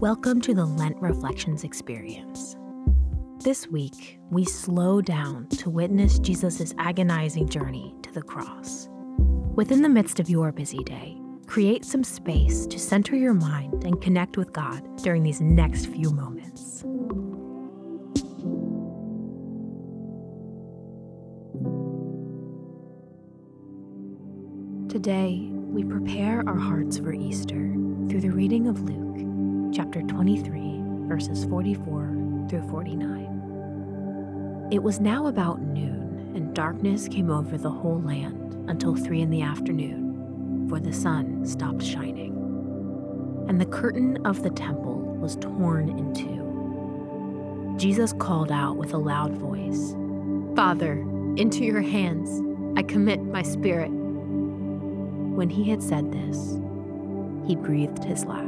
Welcome to the Lent Reflections experience. This week, we slow down to witness Jesus' agonizing journey to the cross. Within the midst of your busy day, create some space to center your mind and connect with God during these next few moments. Today, we prepare our hearts for Easter through the reading of Luke chapter 23, verses 44 through 49. It was now about noon, and darkness came over the whole land until three in the afternoon, for the sun stopped shining. And the curtain of the temple was torn in two. Jesus called out with a loud voice Father, into your hands I commit my spirit. When he had said this, he breathed his last.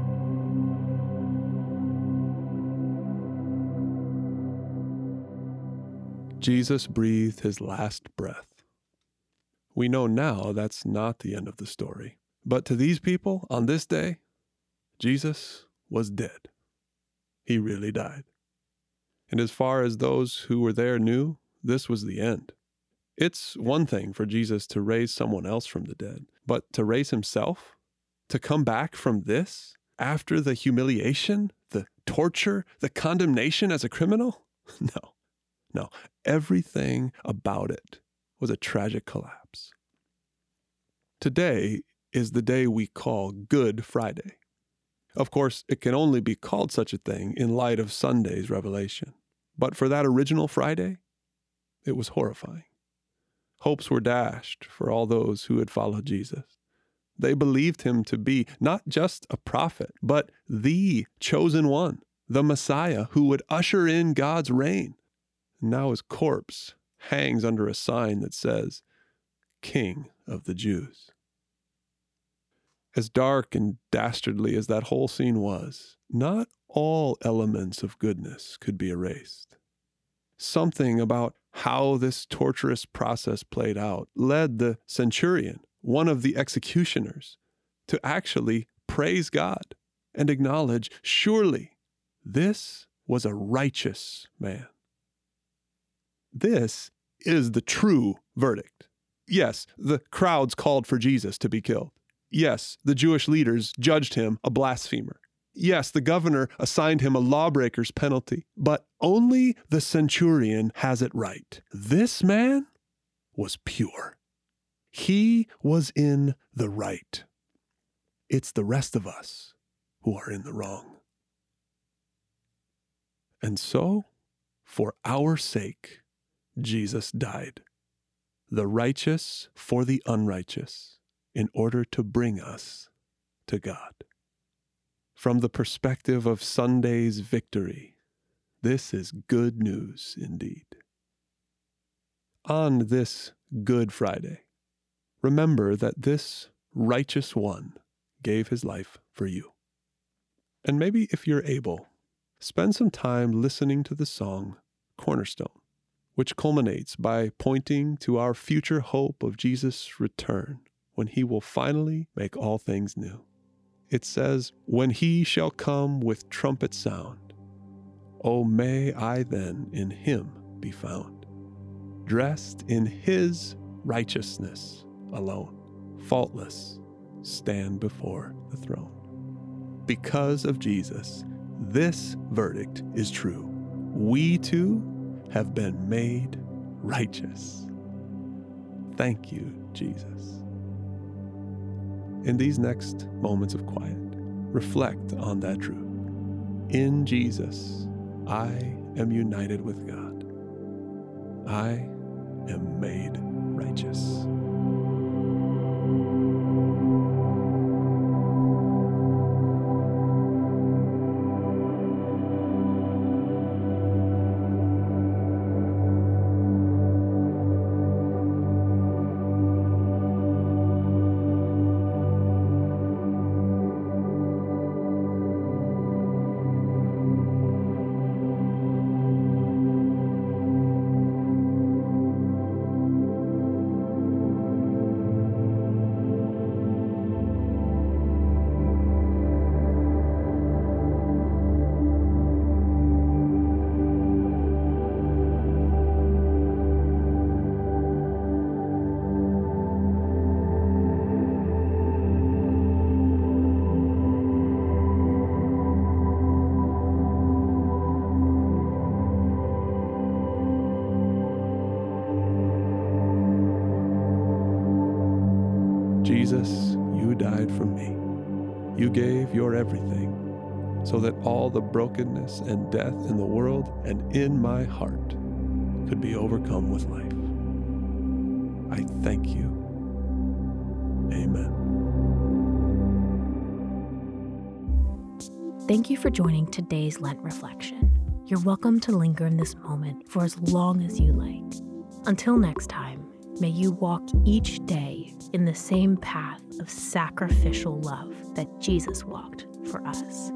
Jesus breathed his last breath. We know now that's not the end of the story. But to these people, on this day, Jesus was dead. He really died. And as far as those who were there knew, this was the end. It's one thing for Jesus to raise someone else from the dead, but to raise himself? To come back from this after the humiliation, the torture, the condemnation as a criminal? No. No, everything about it was a tragic collapse. Today is the day we call Good Friday. Of course, it can only be called such a thing in light of Sunday's revelation. But for that original Friday, it was horrifying. Hopes were dashed for all those who had followed Jesus. They believed him to be not just a prophet, but the chosen one, the Messiah who would usher in God's reign now his corpse hangs under a sign that says, King of the Jews. As dark and dastardly as that whole scene was, not all elements of goodness could be erased. Something about how this torturous process played out led the centurion, one of the executioners, to actually praise God and acknowledge surely this was a righteous man. This is the true verdict. Yes, the crowds called for Jesus to be killed. Yes, the Jewish leaders judged him a blasphemer. Yes, the governor assigned him a lawbreaker's penalty. But only the centurion has it right. This man was pure. He was in the right. It's the rest of us who are in the wrong. And so, for our sake, Jesus died, the righteous for the unrighteous, in order to bring us to God. From the perspective of Sunday's victory, this is good news indeed. On this Good Friday, remember that this righteous one gave his life for you. And maybe if you're able, spend some time listening to the song Cornerstone which culminates by pointing to our future hope of Jesus' return when he will finally make all things new. It says, When he shall come with trumpet sound, oh, may I then in him be found, dressed in his righteousness alone, faultless, stand before the throne. Because of Jesus, this verdict is true. We too have been made righteous. Thank you, Jesus. In these next moments of quiet, reflect on that truth. In Jesus, I am united with God. I am made righteous. From me. You gave your everything so that all the brokenness and death in the world and in my heart could be overcome with life. I thank you. Amen. Thank you for joining today's Lent reflection. You're welcome to linger in this moment for as long as you like. Until next time, may you walk each day in the same path of sacrificial love that Jesus walked for us.